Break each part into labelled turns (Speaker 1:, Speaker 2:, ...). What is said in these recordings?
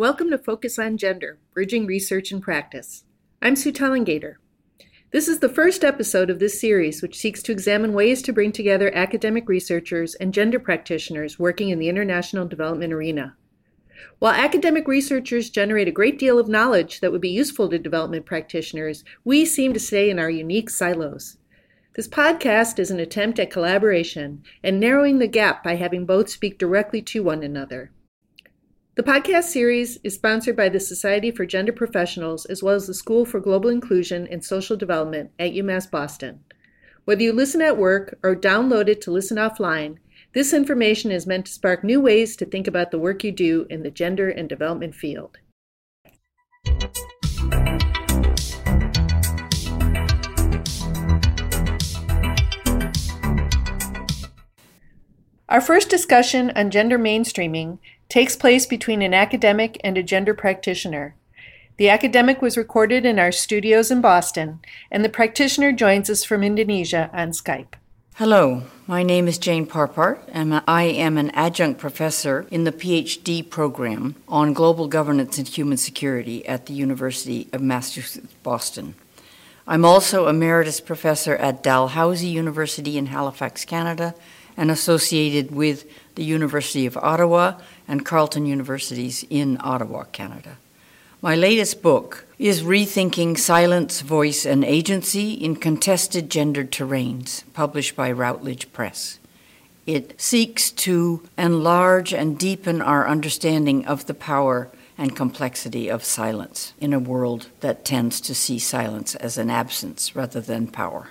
Speaker 1: Welcome to Focus on Gender Bridging Research and Practice. I'm Sue Tallangator. This is the first episode of this series, which seeks to examine ways to bring together academic researchers and gender practitioners working in the international development arena. While academic researchers generate a great deal of knowledge that would be useful to development practitioners, we seem to stay in our unique silos. This podcast is an attempt at collaboration and narrowing the gap by having both speak directly to one another. The podcast series is sponsored by the Society for Gender Professionals as well as the School for Global Inclusion and Social Development at UMass Boston. Whether you listen at work or download it to listen offline, this information is meant to spark new ways to think about the work you do in the gender and development field. Our first discussion on gender mainstreaming takes place between an academic and a gender practitioner. The academic was recorded in our studios in Boston, and the practitioner joins us from Indonesia on Skype.
Speaker 2: Hello, my name is Jane Parpart, and I am an adjunct professor in the PhD program on global governance and human security at the University of Massachusetts Boston. I'm also emeritus professor at Dalhousie University in Halifax, Canada, and associated with the University of Ottawa and Carleton Universities in Ottawa, Canada. My latest book is Rethinking Silence, Voice, and Agency in Contested Gendered Terrains, published by Routledge Press. It seeks to enlarge and deepen our understanding of the power and complexity of silence in a world that tends to see silence as an absence rather than power.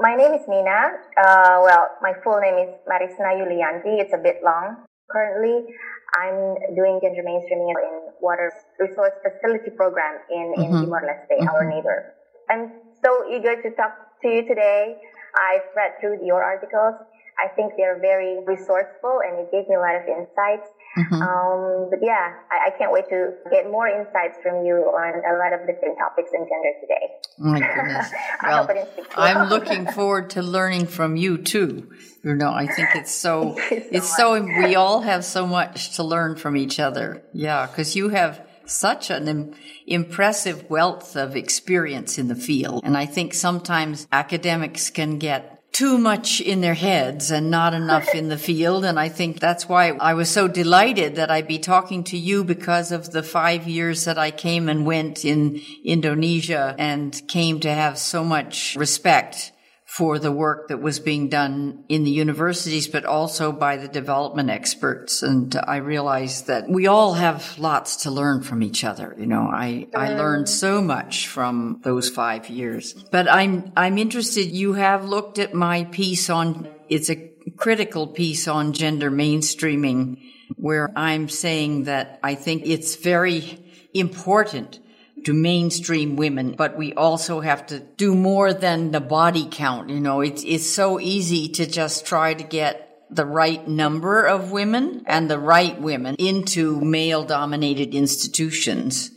Speaker 3: My name is Nina. Uh, well, my full name is Marisna Yulianti. It's a bit long. Currently, I'm doing gender mainstreaming in water resource facility program in, in mm-hmm. Timor-Leste, mm-hmm. our neighbor. I'm so eager to talk to you today. I've read through your articles I think they're very resourceful and it gave me a lot of insights. Mm-hmm. Um, but yeah, I, I, can't wait to get more insights from you on a lot of different topics in gender today.
Speaker 2: my goodness. well, I'm looking forward to learning from you too. You know, I think it's so, so it's much. so, we all have so much to learn from each other. Yeah, because you have such an Im- impressive wealth of experience in the field. And I think sometimes academics can get too much in their heads and not enough in the field. And I think that's why I was so delighted that I'd be talking to you because of the five years that I came and went in Indonesia and came to have so much respect for the work that was being done in the universities, but also by the development experts. And I realized that we all have lots to learn from each other. You know, I, I learned so much from those five years. But I'm, I'm interested. You have looked at my piece on, it's a critical piece on gender mainstreaming where I'm saying that I think it's very important to mainstream women, but we also have to do more than the body count. You know, it's, it's so easy to just try to get the right number of women and the right women into male dominated institutions.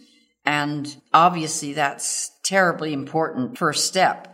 Speaker 2: And obviously that's terribly important first step.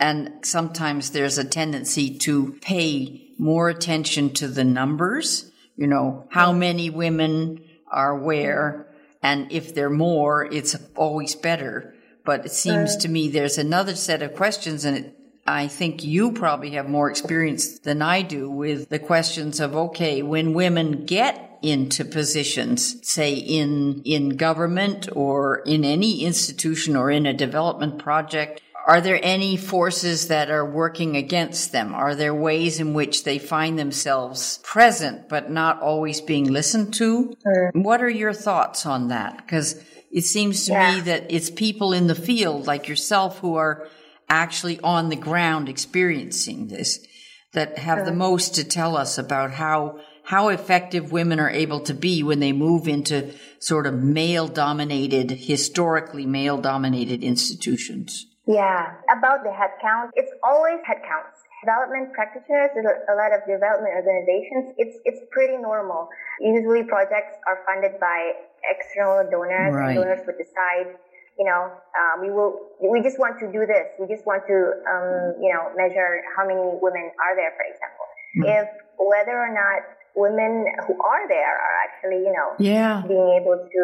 Speaker 2: And sometimes there's a tendency to pay more attention to the numbers, you know, how many women are where, and if there are more, it's always better. But it seems to me there's another set of questions, and it, I think you probably have more experience than I do with the questions of okay, when women get into positions, say in in government or in any institution or in a development project, are there any forces that are working against them? Are there ways in which they find themselves present but not always being listened to? What are your thoughts on that? Because it seems to yeah. me that it's people in the field like yourself who are actually on the ground experiencing this that have the most to tell us about how how effective women are able to be when they move into sort of male dominated historically male dominated institutions
Speaker 3: yeah, about the headcount, it's always headcounts. Development practitioners, a lot of development organizations, it's it's pretty normal. Usually, projects are funded by external donors, right. donors would decide, you know, um, we will, we just want to do this. We just want to, um, you know, measure how many women are there, for example. Mm. If whether or not women who are there are actually, you know,
Speaker 2: yeah.
Speaker 3: being able to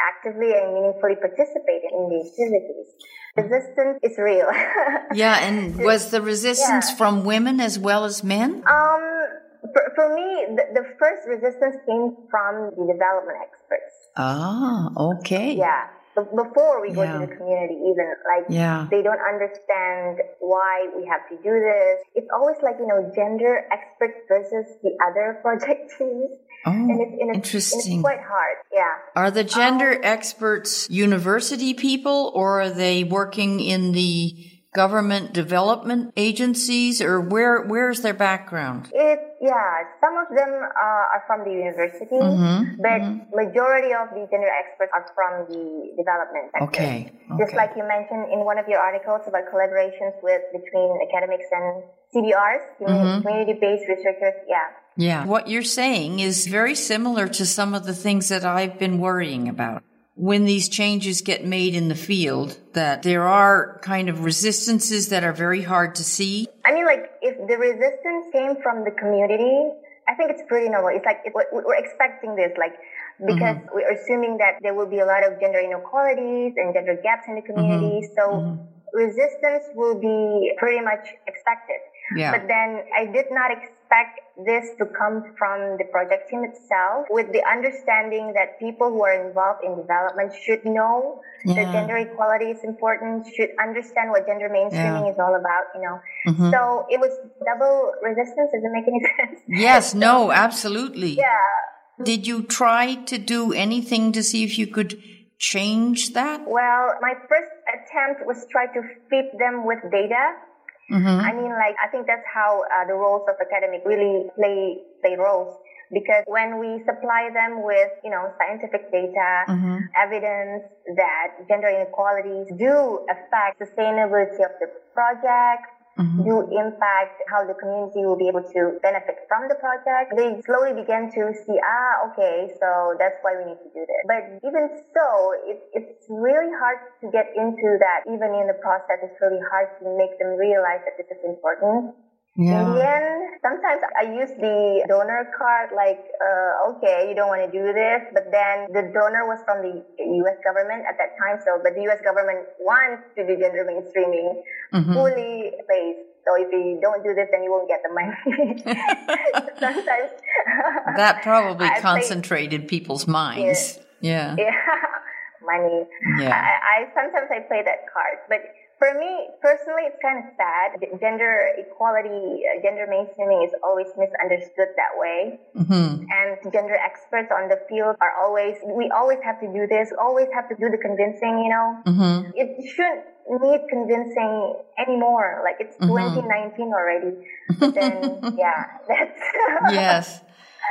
Speaker 3: actively and meaningfully participate in the activities. Resistance is real.
Speaker 2: yeah, and was the resistance yeah. from women as well as men?
Speaker 3: Um, for, for me, the, the first resistance came from the development experts.
Speaker 2: Ah, okay.
Speaker 3: Yeah before we go yeah. to the community even like
Speaker 2: yeah.
Speaker 3: they don't understand why we have to do this it's always like you know gender experts versus the other project teams
Speaker 2: oh, and it's, and it's, interesting
Speaker 3: it's quite hard yeah
Speaker 2: are the gender um, experts university people or are they working in the government development agencies or where where's their background
Speaker 3: it yeah some of them uh, are from the university
Speaker 2: mm-hmm,
Speaker 3: but
Speaker 2: mm-hmm.
Speaker 3: majority of the gender experts are from the development sector.
Speaker 2: Okay,
Speaker 3: okay just like you mentioned in one of your articles about collaborations with between academics and cbrs mm-hmm. community-based researchers yeah
Speaker 2: yeah what you're saying is very similar to some of the things that i've been worrying about when these changes get made in the field that there are kind of resistances that are very hard to see?
Speaker 3: I mean, like, if the resistance came from the community, I think it's pretty normal. It's like, we're expecting this, like, because mm-hmm. we're assuming that there will be a lot of gender inequalities and gender gaps in the community. Mm-hmm. So mm-hmm. resistance will be pretty much expected.
Speaker 2: Yeah.
Speaker 3: But then I did not expect this to come from the project team itself with the understanding that people who are involved in development should know yeah. that gender equality is important, should understand what gender mainstreaming yeah. is all about, you know. Mm-hmm. So it was double resistance. Does it make any sense?
Speaker 2: Yes, no, absolutely.
Speaker 3: Yeah.
Speaker 2: Did you try to do anything to see if you could change that?
Speaker 3: Well, my first attempt was try to feed them with data
Speaker 2: Mm-hmm.
Speaker 3: I mean, like, I think that's how uh, the roles of academic really play, play roles. Because when we supply them with, you know, scientific data,
Speaker 2: mm-hmm.
Speaker 3: evidence that gender inequalities do affect sustainability of the project, mm-hmm. do impact how the community will be able to benefit from the project, they slowly begin to see, ah, okay, so that's why we need to do this. But even so, it, it's really hard to get into that. Even in the process, it's really hard to make them realize that this is important.
Speaker 2: Yeah.
Speaker 3: In the end, sometimes I use the donor card, like, uh, okay, you don't want to do this, but then the donor was from the U.S. government at that time, so, but the U.S. government wants to do gender mainstreaming
Speaker 2: mm-hmm.
Speaker 3: fully placed. So if you don't do this, then you won't get the money. sometimes.
Speaker 2: that probably concentrated people's minds.
Speaker 3: Yeah. Yeah. money.
Speaker 2: Yeah.
Speaker 3: I, I sometimes I play that card, but for me personally, it's kind of sad. Gender equality, uh, gender mainstreaming is always misunderstood that way.
Speaker 2: Mm-hmm.
Speaker 3: And gender experts on the field are always, we always have to do this, always have to do the convincing, you know?
Speaker 2: Mm-hmm.
Speaker 3: It shouldn't need convincing anymore. Like it's mm-hmm. 2019 already. But then, yeah, that's.
Speaker 2: yes.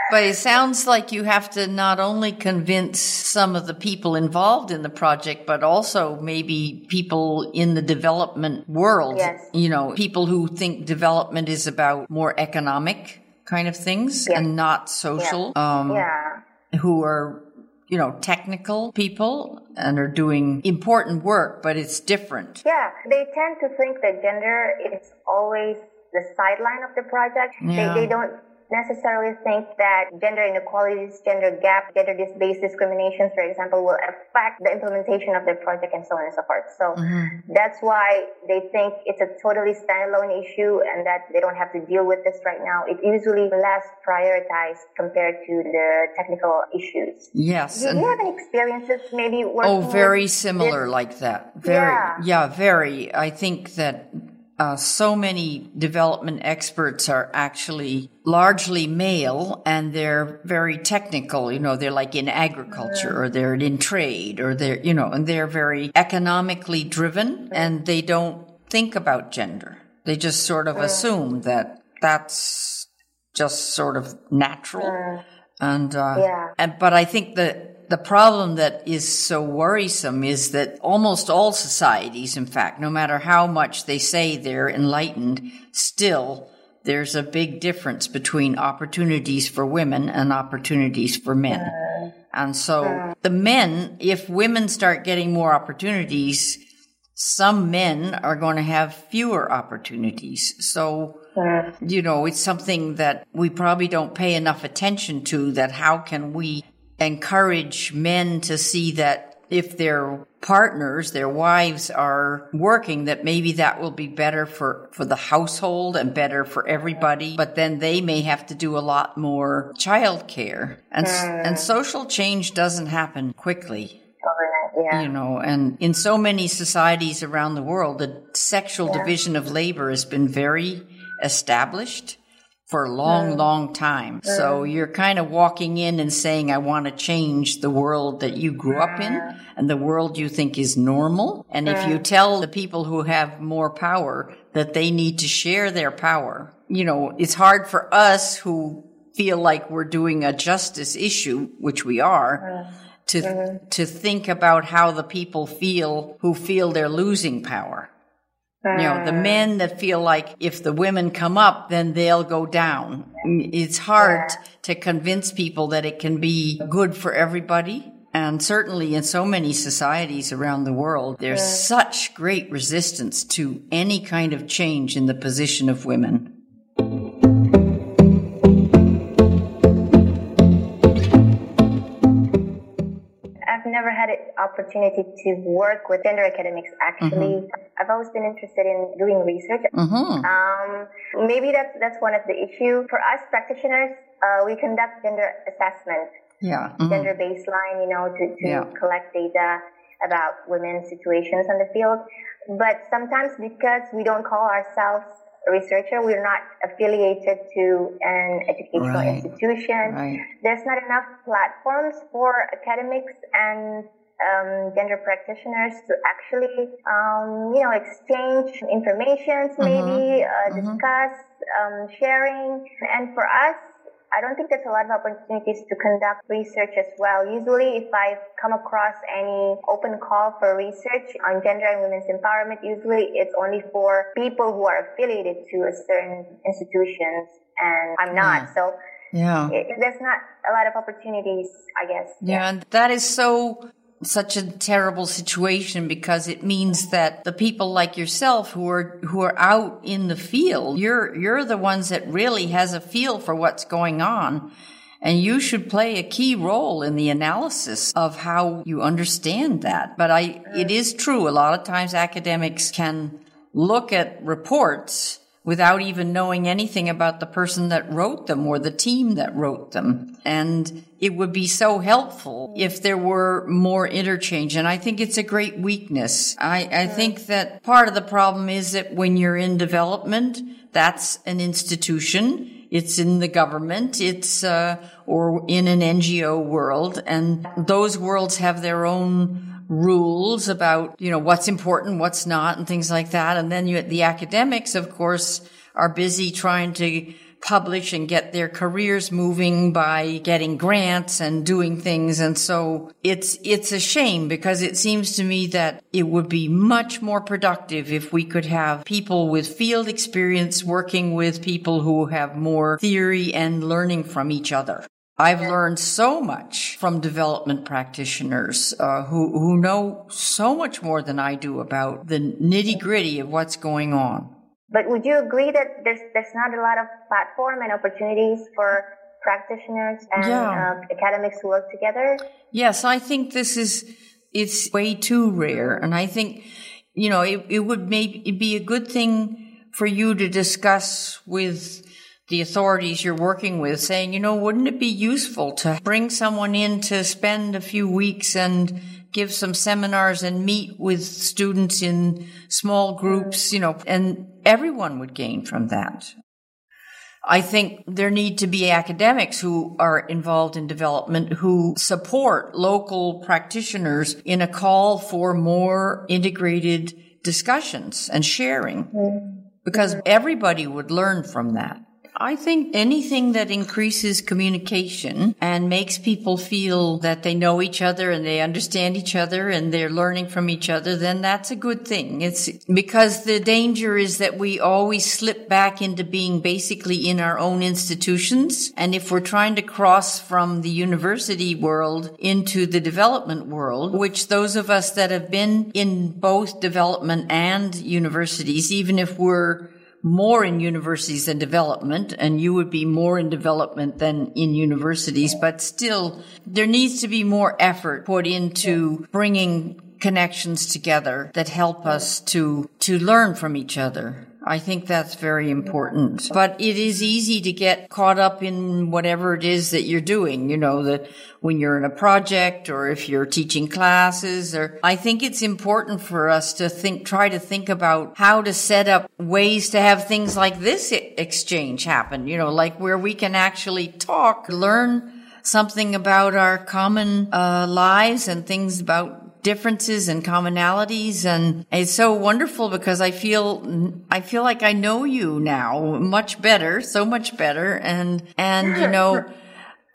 Speaker 2: But it sounds like you have to not only convince some of the people involved in the project, but also maybe people in the development world.
Speaker 3: Yes.
Speaker 2: You know, people who think development is about more economic kind of things
Speaker 3: yes.
Speaker 2: and not social.
Speaker 3: Yeah.
Speaker 2: Um,
Speaker 3: yeah.
Speaker 2: Who are you know, technical people and are doing important work, but it's different.
Speaker 3: Yeah, they tend to think that gender is always the sideline of the project.
Speaker 2: Yeah.
Speaker 3: They, they don't necessarily think that gender inequalities, gender gap, gender based discriminations, for example, will affect the implementation of their project and so on and so forth. So
Speaker 2: mm-hmm.
Speaker 3: that's why they think it's a totally standalone issue and that they don't have to deal with this right now. It's usually less prioritized compared to the technical issues.
Speaker 2: Yes.
Speaker 3: Do you have any experiences maybe working
Speaker 2: Oh, very similar
Speaker 3: this?
Speaker 2: like that. Very,
Speaker 3: yeah.
Speaker 2: yeah, very. I think that uh, so many development experts are actually largely male and they're very technical. You know, they're like in agriculture or they're in trade or they're, you know, and they're very economically driven and they don't think about gender. They just sort of assume that that's just sort of natural. And, uh,
Speaker 3: yeah.
Speaker 2: and, but I think that the problem that is so worrisome is that almost all societies, in fact, no matter how much they say they're enlightened, still there's a big difference between opportunities for women and opportunities for men. Uh, and so uh. the men, if women start getting more opportunities, some men are going to have fewer opportunities. So, uh. you know, it's something that we probably don't pay enough attention to that how can we encourage men to see that if their partners, their wives are working, that maybe that will be better for, for the household and better for everybody. But then they may have to do a lot more childcare and, mm. and social change doesn't happen quickly.
Speaker 3: Yeah.
Speaker 2: You know, and in so many societies around the world, the sexual yeah. division of labor has been very established for a long, long time. So you're kind of walking in and saying, I want to change the world that you grew up in and the world you think is normal. And if you tell the people who have more power that they need to share their power, you know, it's hard for us who feel like we're doing a justice issue, which we are, to to think about how the people feel who feel they're losing power. You know, the uh. men that feel like if the women come up, then they'll go down. It's hard to convince people that it can be good for everybody. And certainly in so many societies around the world, there's such great resistance to any kind of change in the position of women.
Speaker 3: Never had an opportunity to work with gender academics. Actually, mm-hmm. I've always been interested in doing research. Mm-hmm. Um, maybe that's that's one of the issue for us practitioners. Uh, we conduct gender assessment,
Speaker 2: yeah,
Speaker 3: mm-hmm. gender baseline, you know, to, to yeah. collect data about women's situations in the field. But sometimes because we don't call ourselves researcher. We're not affiliated to an educational right. institution. Right. There's not enough platforms for academics and um, gender practitioners to actually, um, you know, exchange information, maybe mm-hmm. uh, mm-hmm. discuss, um, sharing. And for us, I don't think there's a lot of opportunities to conduct research as well. Usually, if I come across any open call for research on gender and women's empowerment, usually it's only for people who are affiliated to a certain institutions, and I'm not.
Speaker 2: Yeah.
Speaker 3: So
Speaker 2: yeah.
Speaker 3: It, there's not a lot of opportunities, I guess.
Speaker 2: Yeah, and that is so such a terrible situation because it means that the people like yourself who are who are out in the field you're you're the ones that really has a feel for what's going on. And you should play a key role in the analysis of how you understand that. But i it is true. A lot of times academics can look at reports without even knowing anything about the person that wrote them or the team that wrote them. And it would be so helpful if there were more interchange. And I think it's a great weakness. I, I think that part of the problem is that when you're in development, that's an institution. It's in the government. It's, uh, or in an NGO world. And those worlds have their own rules about, you know, what's important, what's not, and things like that. And then you, the academics, of course, are busy trying to publish and get their careers moving by getting grants and doing things. And so it's, it's a shame because it seems to me that it would be much more productive if we could have people with field experience working with people who have more theory and learning from each other. I've learned so much from development practitioners uh, who who know so much more than I do about the nitty gritty of what's going on.
Speaker 3: But would you agree that there's there's not a lot of platform and opportunities for practitioners and yeah. uh, academics to work together?
Speaker 2: Yes, I think this is it's way too rare, and I think you know it, it would maybe be a good thing for you to discuss with the authorities you're working with saying, you know, wouldn't it be useful to bring someone in to spend a few weeks and give some seminars and meet with students in small groups, you know, and everyone would gain from that. I think there need to be academics who are involved in development who support local practitioners in a call for more integrated discussions and sharing mm-hmm. because everybody would learn from that. I think anything that increases communication and makes people feel that they know each other and they understand each other and they're learning from each other, then that's a good thing. It's because the danger is that we always slip back into being basically in our own institutions. And if we're trying to cross from the university world into the development world, which those of us that have been in both development and universities, even if we're more in universities than development, and you would be more in development than in universities, but still, there needs to be more effort put into bringing connections together that help us to, to learn from each other. I think that's very important. But it is easy to get caught up in whatever it is that you're doing, you know, that when you're in a project or if you're teaching classes or I think it's important for us to think, try to think about how to set up ways to have things like this exchange happen, you know, like where we can actually talk, learn something about our common uh, lives and things about differences and commonalities. And it's so wonderful because I feel, I feel like I know you now much better, so much better. And, and, you know,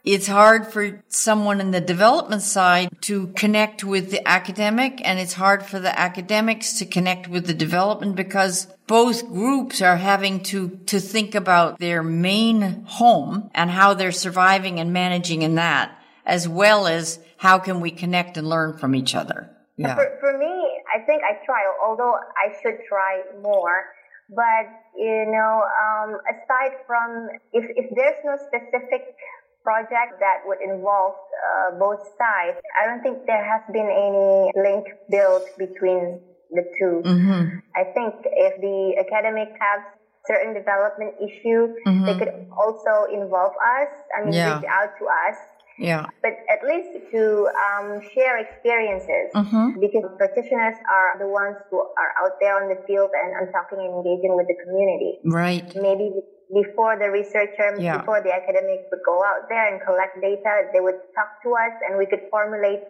Speaker 2: it's hard for someone in the development side to connect with the academic and it's hard for the academics to connect with the development because both groups are having to, to think about their main home and how they're surviving and managing in that as well as how can we connect and learn from each other?
Speaker 3: Yeah. For, for me, I think I try, although I should try more. But, you know, um, aside from, if, if there's no specific project that would involve uh, both sides, I don't think there has been any link built between the 2 mm-hmm. I think if the academic have certain development issue, mm-hmm. they could also involve us. I mean, yeah. reach out to us
Speaker 2: yeah.
Speaker 3: But at least to um, share experiences mm-hmm. because practitioners are the ones who are out there on the field and, and talking and engaging with the community.
Speaker 2: Right.
Speaker 3: Maybe before the researcher, yeah. before the academics would go out there and collect data, they would talk to us and we could formulate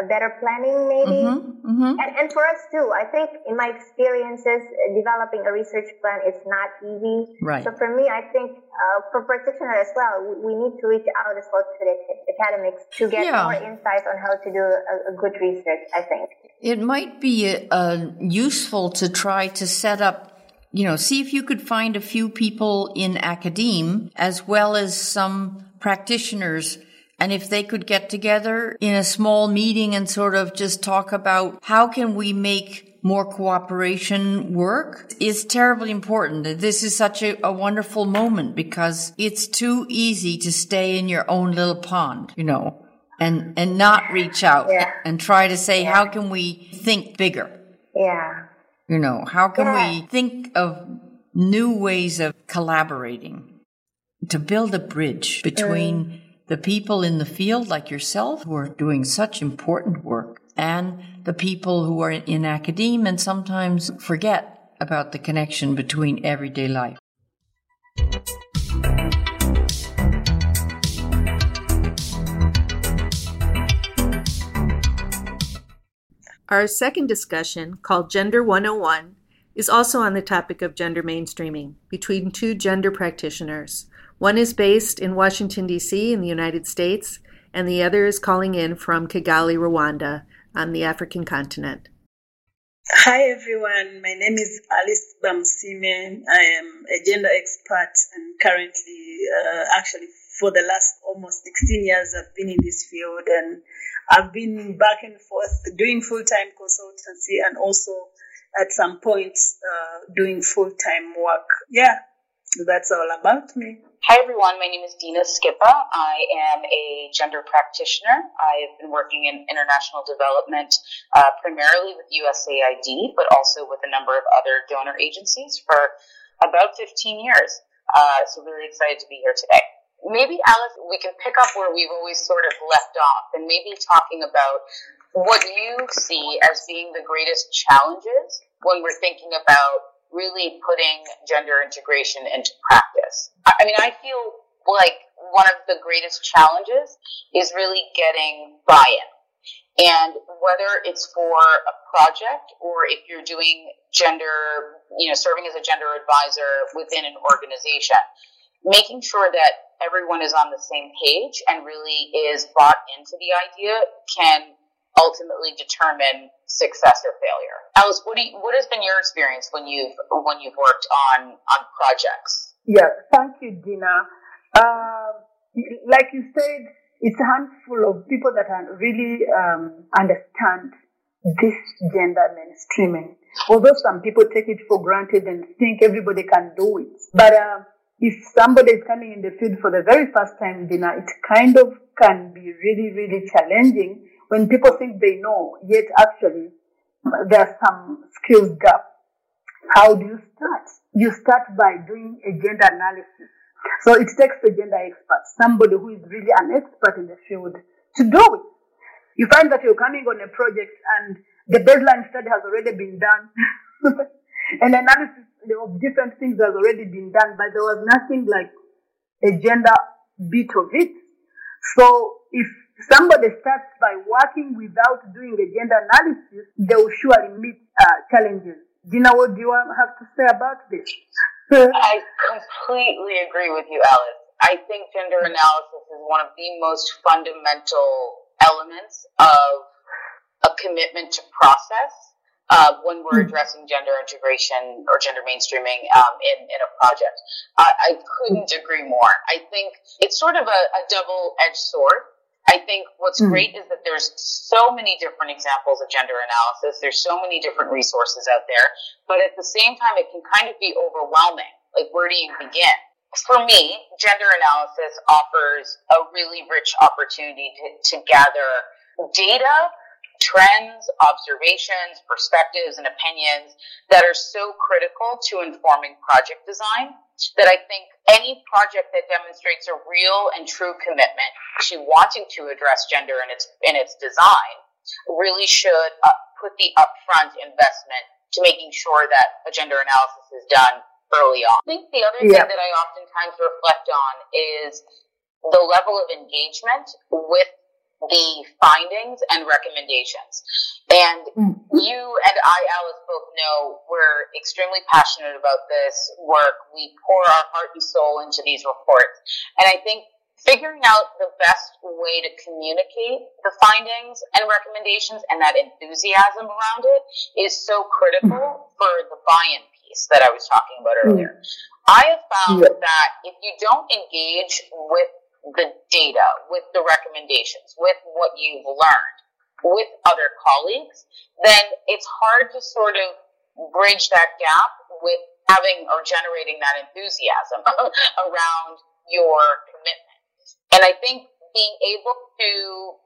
Speaker 3: a better planning maybe mm-hmm, mm-hmm. And, and for us too i think in my experiences developing a research plan is not easy
Speaker 2: right
Speaker 3: so for me i think uh, for practitioners as well we, need to reach out as well to the academics to get yeah. more insights on how to do a, a, good research i think
Speaker 2: it might be uh, useful to try to set up you know, see if you could find a few people in academe as well as some practitioners and if they could get together in a small meeting and sort of just talk about how can we make more cooperation work is terribly important. This is such a, a, wonderful moment because it's too easy to stay in your own little pond, you know, and, and not reach out yeah. and try to say, yeah. how can we think bigger?
Speaker 3: Yeah.
Speaker 2: You know, how can yeah. we think of new ways of collaborating to build a bridge between mm the people in the field like yourself who are doing such important work and the people who are in academia and sometimes forget about the connection between everyday life.
Speaker 1: Our second discussion, called Gender 101, is also on the topic of gender mainstreaming between two gender practitioners. One is based in Washington, D.C., in the United States, and the other is calling in from Kigali, Rwanda, on the African continent.
Speaker 4: Hi, everyone. My name is Alice Bamusime. I am a gender expert and currently, uh, actually, for the last almost 16 years, I've been in this field and I've been back and forth doing full time consultancy and also at some points uh, doing full time work. Yeah, that's all about me.
Speaker 5: Hi everyone, my name is Dina Skippa. I am a gender practitioner. I have been working in international development uh, primarily with USAID, but also with a number of other donor agencies for about 15 years. Uh, so really excited to be here today. Maybe Alice, we can pick up where we've always sort of left off and maybe talking about what you see as being the greatest challenges when we're thinking about really putting gender integration into practice. I mean, I feel like one of the greatest challenges is really getting buy-in. And whether it's for a project or if you're doing gender, you know, serving as a gender advisor within an organization, making sure that everyone is on the same page and really is bought into the idea can ultimately determine success or failure. Alice, what you, what has been your experience when you've when you've worked on on projects?
Speaker 6: Yeah, thank you, Dina. Uh, like you said, it's a handful of people that really um, understand this gender mainstreaming. Although some people take it for granted and think everybody can do it, but uh, if somebody is coming in the field for the very first time, Dina, it kind of can be really, really challenging when people think they know, yet actually there's some skills gap. How do you start? You start by doing a gender analysis. So it takes a gender expert, somebody who is really an expert in the field to do it. You find that you're coming on a project and the baseline study has already been done. and analysis of different things has already been done, but there was nothing like a gender bit of it. So if somebody starts by working without doing a gender analysis, they will surely meet uh, challenges. Dina, what do you have to say about this?
Speaker 5: I completely agree with you, Alice. I think gender analysis is one of the most fundamental elements of a commitment to process uh, when we're hmm. addressing gender integration or gender mainstreaming um, in, in a project. I, I couldn't agree more. I think it's sort of a, a double edged sword I think what's mm. great is that there's so many different examples of gender analysis. There's so many different resources out there, but at the same time, it can kind of be overwhelming. Like, where do you begin? For me, gender analysis offers a really rich opportunity to, to gather data, trends, observations, perspectives, and opinions that are so critical to informing project design that I think any project that demonstrates a real and true commitment to wanting to address gender in its in its design really should uh, put the upfront investment to making sure that a gender analysis is done early on. I think the other yeah. thing that I oftentimes reflect on is the level of engagement with the findings and recommendations. And mm-hmm. you and I, Alice, both know we're extremely passionate about this work. We pour our heart and soul into these reports. And I think figuring out the best way to communicate the findings and recommendations and that enthusiasm around it is so critical mm-hmm. for the buy-in piece that I was talking about earlier. Mm-hmm. I have found that if you don't engage with the data, with the recommendations, with what you've learned, with other colleagues, then it's hard to sort of bridge that gap with having or generating that enthusiasm around your commitment. And I think being able to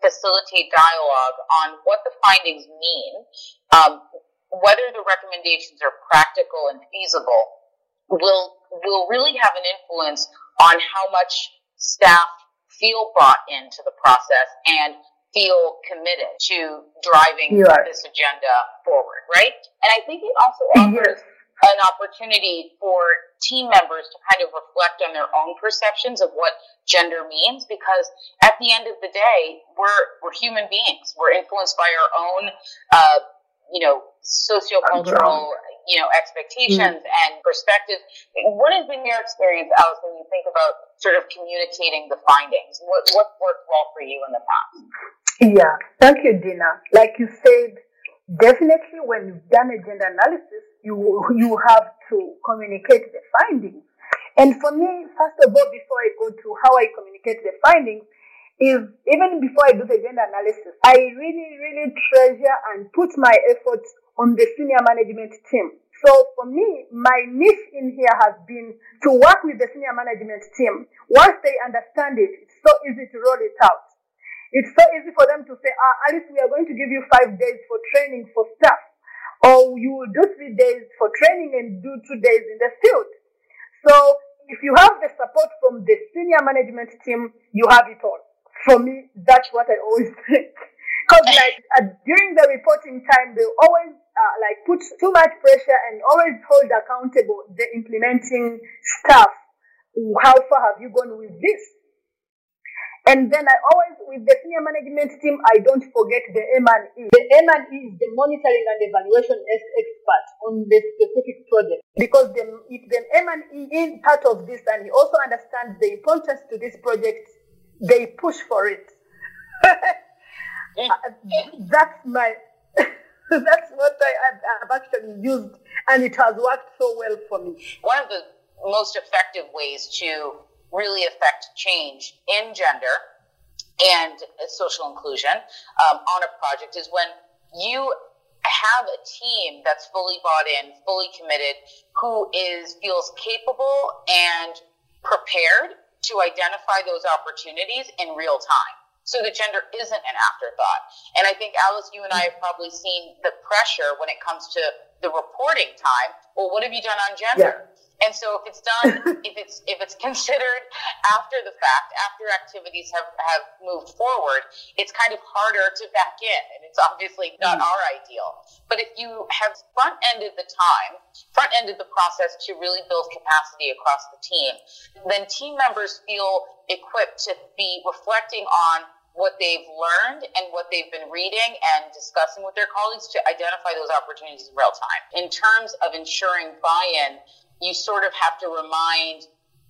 Speaker 5: facilitate dialogue on what the findings mean, um, whether the recommendations are practical and feasible, will will really have an influence on how much staff feel brought into the process and feel committed to driving this agenda forward, right? And I think it also offers an opportunity for team members to kind of reflect on their own perceptions of what gender means because at the end of the day, we're, we're human beings. We're influenced by our own, uh, you know, sociocultural you know, expectations mm-hmm. and perspectives. What has been your experience, Alice, when you think about sort of communicating the findings? What, what worked well for you in the past?
Speaker 6: Yeah, thank you, Dina. Like you said, definitely when you've done a gender analysis, you, you have to communicate the findings. And for me, first of all, before I go to how I communicate the findings, is even before I do the gender analysis, I really, really treasure and put my efforts on the senior management team. So for me, my niche in here has been to work with the senior management team. Once they understand it, it's so easy to roll it out. It's so easy for them to say, ah, Alice, we are going to give you five days for training for staff. Or you will do three days for training and do two days in the field. So if you have the support from the senior management team, you have it all. For me, that's what I always think. Because like uh, during the reporting time, they always uh, like put too much pressure and always hold accountable the implementing staff. How far have you gone with this? And then I always, with the senior management team, I don't forget the M&E. The M&E is the monitoring and evaluation expert on the specific project. Because the, if the M&E is part of this and he also understands the importance to this project, they push for it. that's my, that's what I have actually used and it has worked so well for me.
Speaker 5: One of the most effective ways to really affect change in gender and social inclusion um, on a project is when you have a team that's fully bought in, fully committed, who is feels capable and prepared to identify those opportunities in real time. So the gender isn't an afterthought. And I think Alice, you and I have probably seen the pressure when it comes to the reporting time. Well, what have you done on gender? Yeah. And so if it's done, if it's if it's considered after the fact, after activities have, have moved forward, it's kind of harder to back in, and it's obviously not mm. our ideal. But if you have front ended the time, front ended the process to really build capacity across the team, then team members feel equipped to be reflecting on what they've learned and what they've been reading and discussing with their colleagues to identify those opportunities in real time. In terms of ensuring buy-in, you sort of have to remind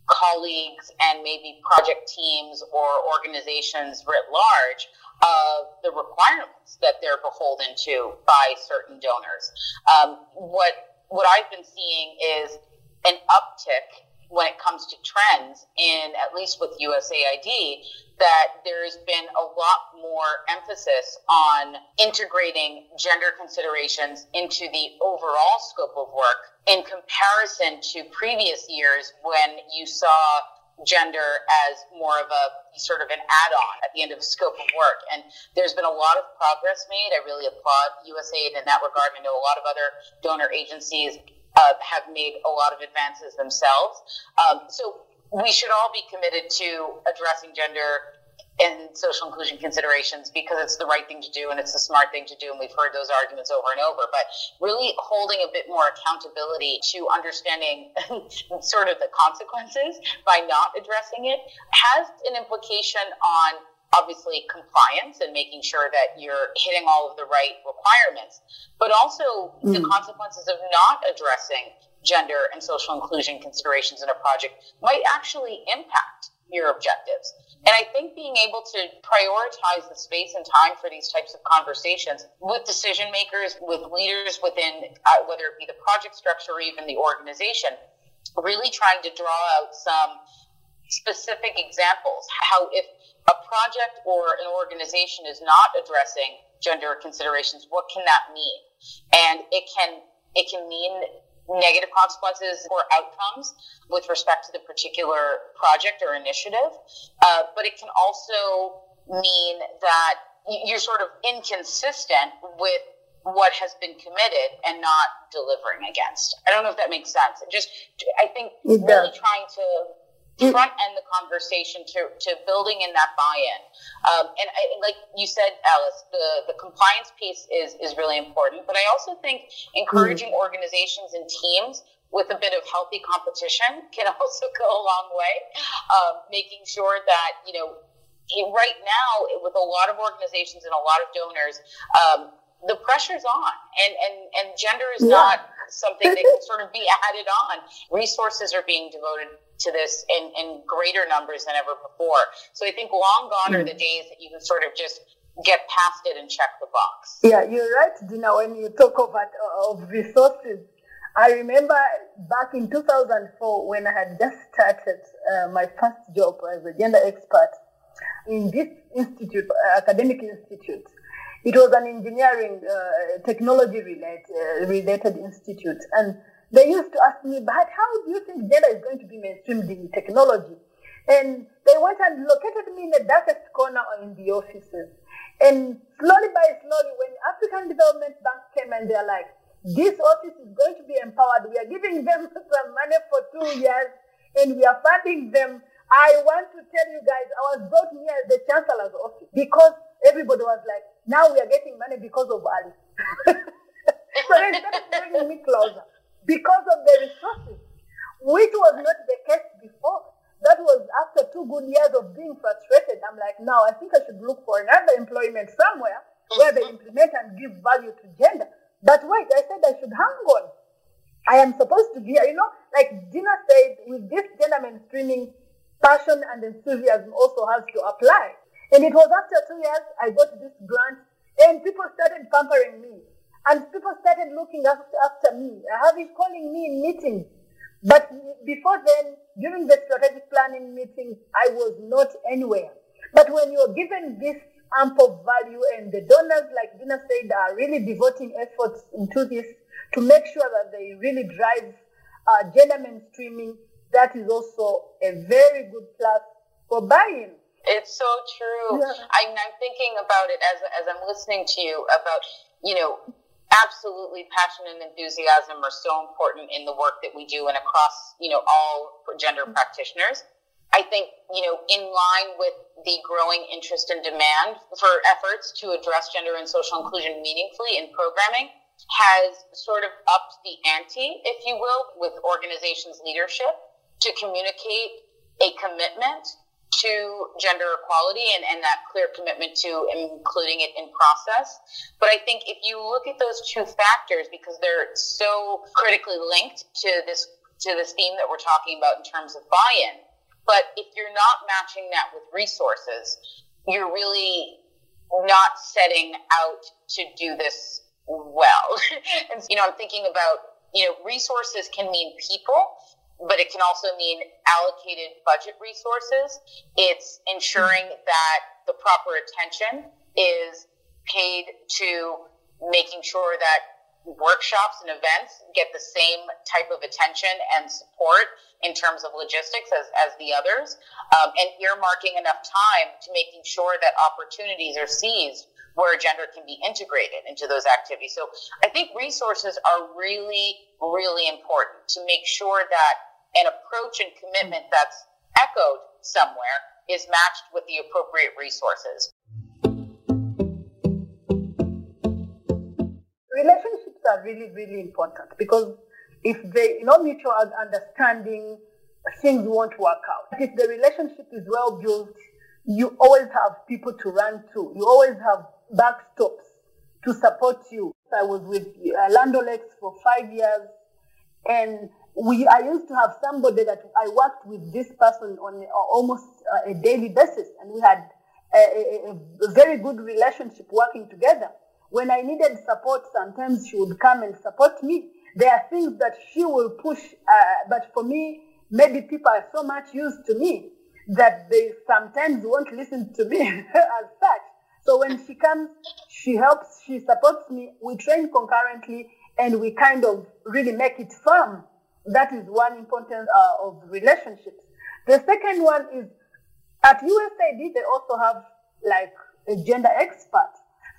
Speaker 5: colleagues and maybe project teams or organizations writ large of the requirements that they're beholden to by certain donors. Um, what what I've been seeing is an uptick when it comes to trends in at least with USAID that there's been a lot more emphasis on integrating gender considerations into the overall scope of work in comparison to previous years when you saw gender as more of a sort of an add-on at the end of the scope of work. And there's been a lot of progress made. I really applaud USAID in that regard. I know a lot of other donor agencies uh, have made a lot of advances themselves. Um, so we should all be committed to addressing gender and social inclusion considerations because it's the right thing to do and it's the smart thing to do. And we've heard those arguments over and over. But really holding a bit more accountability to understanding sort of the consequences by not addressing it has an implication on obviously compliance and making sure that you're hitting all of the right requirements, but also mm. the consequences of not addressing gender and social inclusion considerations in a project might actually impact your objectives. And I think being able to prioritize the space and time for these types of conversations with decision makers, with leaders within, uh, whether it be the project structure or even the organization, really trying to draw out some specific examples. How if a project or an organization is not addressing gender considerations, what can that mean? And it can it can mean negative consequences or outcomes with respect to the particular project or initiative. Uh, but it can also mean that you're sort of inconsistent with what has been committed and not delivering against. I don't know if that makes sense. Just, I think really trying to front end the conversation to, to building in that buy-in. Um, and I, like you said, Alice, the, the compliance piece is, is really important, but I also think encouraging mm. organizations and teams with a bit of healthy competition can also go a long way. Um, making sure that, you know, right now with a lot of organizations and a lot of donors, um, the pressure's on and, and, and gender is yeah. not something that can sort of be added on. Resources are being devoted to this in, in greater numbers than ever before. So I think long gone are the mm. days that you can sort of just get past it and check the box.
Speaker 6: Yeah, you're right, Dina, when you talk about of resources. I remember back in 2004 when I had just started uh, my first job as a gender expert in this institute, uh, academic institute. It was an engineering, uh, technology related, uh, related institute. And they used to ask me, but how do you think gender is going to be mainstreamed in technology? And they went and located me in the darkest corner in the offices. And slowly by slowly, when African Development Bank came and they're like, this office is going to be empowered. We are giving them some money for two years and we are funding them. I want to tell you guys, I was brought near the chancellor's office because everybody was like, now we are getting money because of Ali. so they started bringing me closer because of the resources, which was not the case before. That was after two good years of being frustrated. I'm like, now I think I should look for another employment somewhere where they mm-hmm. implement and give value to gender. But wait, I said I should hang on. I am supposed to be, you know, like Dina said, with this gender mainstreaming, passion and enthusiasm also has to apply. And it was after two years I got this grant and people started pampering me. And people started looking after, me. I have been calling me in meetings. But before then, during the strategic planning meetings, I was not anywhere. But when you're given this ample value and the donors, like Dina said, are really devoting efforts into this to make sure that they really drive uh, gender mainstreaming, that is also a very good plus for buy-in.
Speaker 5: It's so true. Yeah. I, I'm thinking about it as, as I'm listening to you about, you know, absolutely passion and enthusiasm are so important in the work that we do and across, you know, all gender practitioners. I think, you know, in line with the growing interest and demand for efforts to address gender and social inclusion meaningfully in programming has sort of upped the ante, if you will, with organizations' leadership to communicate a commitment to gender equality and, and that clear commitment to including it in process. But I think if you look at those two factors, because they're so critically linked to this to this theme that we're talking about in terms of buy-in, but if you're not matching that with resources, you're really not setting out to do this well. and you know, I'm thinking about you know resources can mean people but it can also mean allocated budget resources. It's ensuring that the proper attention is paid to making sure that workshops and events get the same type of attention and support in terms of logistics as, as the others, um, and earmarking enough time to making sure that opportunities are seized where gender can be integrated into those activities. So I think resources are really, really important to make sure that an approach and commitment that's echoed somewhere is matched with the appropriate resources.
Speaker 6: Relationships are really, really important because if they no mutual understanding, things won't work out. If the relationship is well built, you always have people to run to. You always have backstops to support you. I was with Land O'Lakes for five years, and we I used to have somebody that I worked with this person on almost a daily basis, and we had a, a, a, very good relationship working together. When I needed support, sometimes she would come and support me. There are things that she will push, uh, but for me, maybe people are so much used to me that they sometimes won't listen to me as such. So when she comes, she helps, she supports me. We train concurrently, and we kind of really make it firm that is one important uh, of relationships. The second one is at USAID, they also have like a gender expert.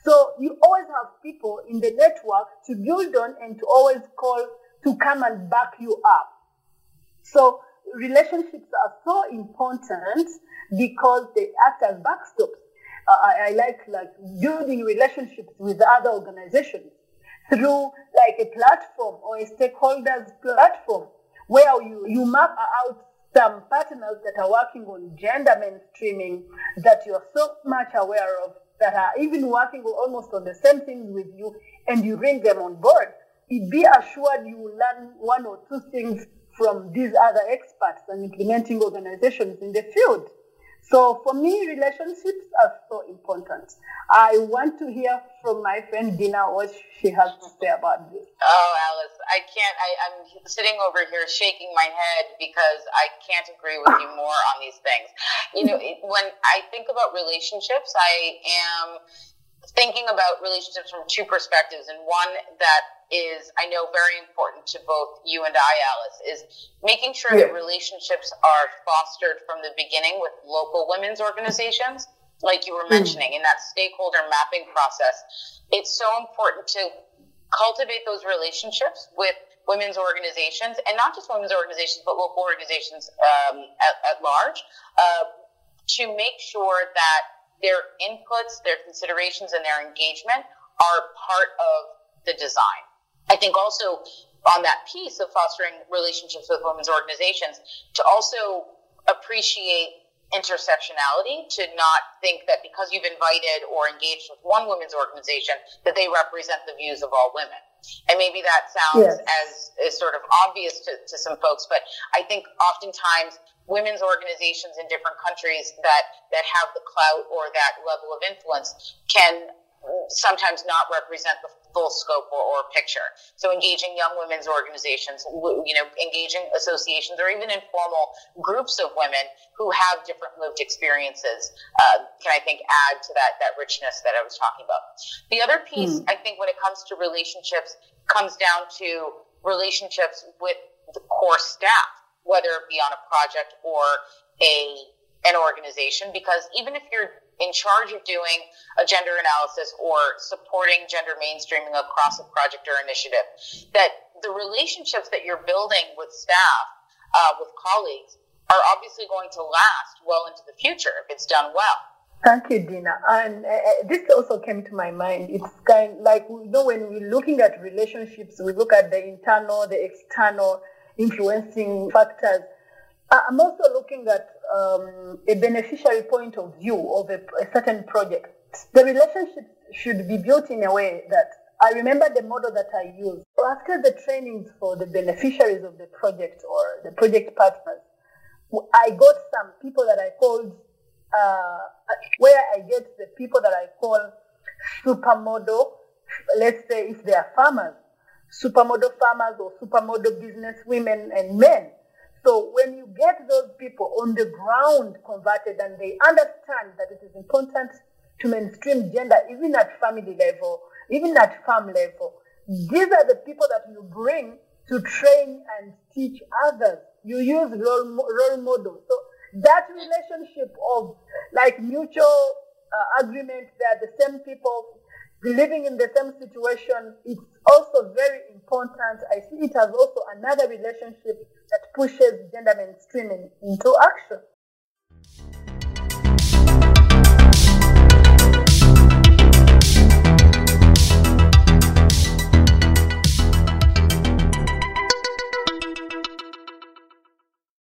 Speaker 6: So you always have people in the network to build on and to always call to come and back you up. So relationships are so important because they act as backstops. Uh, I, I like like building relationships with other organizations through like a platform or a stakeholders platform where you, you map out some partners that are working on gender mainstreaming that you're so much aware of that are even working almost on the same things with you and you bring them on board. Be assured you will learn one or two things from these other experts and implementing organizations in the field. So for me, relationships are so important. I want to hear from my friend Dina what she has to say about this.
Speaker 5: Oh, Alice, I can't. I, I'm sitting over here shaking my head because I can't agree with you more on these things. You know, when I think about relationships, I am thinking about relationships from two perspectives, and one that is, I know, very important to both you and I, Alice, is making sure yeah. that relationships are fostered from the beginning with local women's organizations, like you were mm. mentioning, in that stakeholder mapping process. It's so important to cultivate those relationships with women's organizations, and not just women's organizations, but local organizations um, at, at, large, uh, to make sure that their inputs, their considerations, and their engagement are part of the design. I think also on that piece of fostering relationships with women's organizations to also appreciate intersectionality to not think that because you've invited or engaged with one women's organization that they represent the views of all women. And maybe that sounds yes. as, as sort of obvious to, to some folks, but I think oftentimes women's organizations in different countries that, that have the clout or that level of influence can sometimes not represent the full scope or, or, picture. So engaging young women's organizations, you know, engaging associations or even informal groups of women who have different lived experiences uh, can I think add to that that richness that I was talking about. The other piece, mm. I think, when it comes to relationships, comes down to relationships with the core staff, whether it be on a project or a an organization, because even if you're in charge of doing a gender analysis or supporting gender mainstreaming across a project or initiative, that the relationships that you're building with staff, uh, with colleagues, are obviously going to last well into the future if it's done well.
Speaker 6: Thank you, Dina. And uh, uh, this also came to my mind. It's kind of like you know when we're looking at relationships, we look at the internal, the external influencing factors. I'm also looking at um, a beneficiary point of view of a, a, certain project. The relationship should be built in a way that I remember the model that I used. After the trainings for the beneficiaries of the project or the project partners, I got some people that I called, uh, where I get the people that I call supermodel, let's say if they are farmers, supermodel farmers or supermodel business women and men so when you get those people on the ground converted and they understand that it is important to mainstream gender, even at family level, even at farm level, these are the people that you bring to train and teach others. You use role, role models. So that relationship of like mutual uh, agreement that the same people living in the same situation, it's also very important. I see it as also another relationship that pushes gender mainstreaming into action.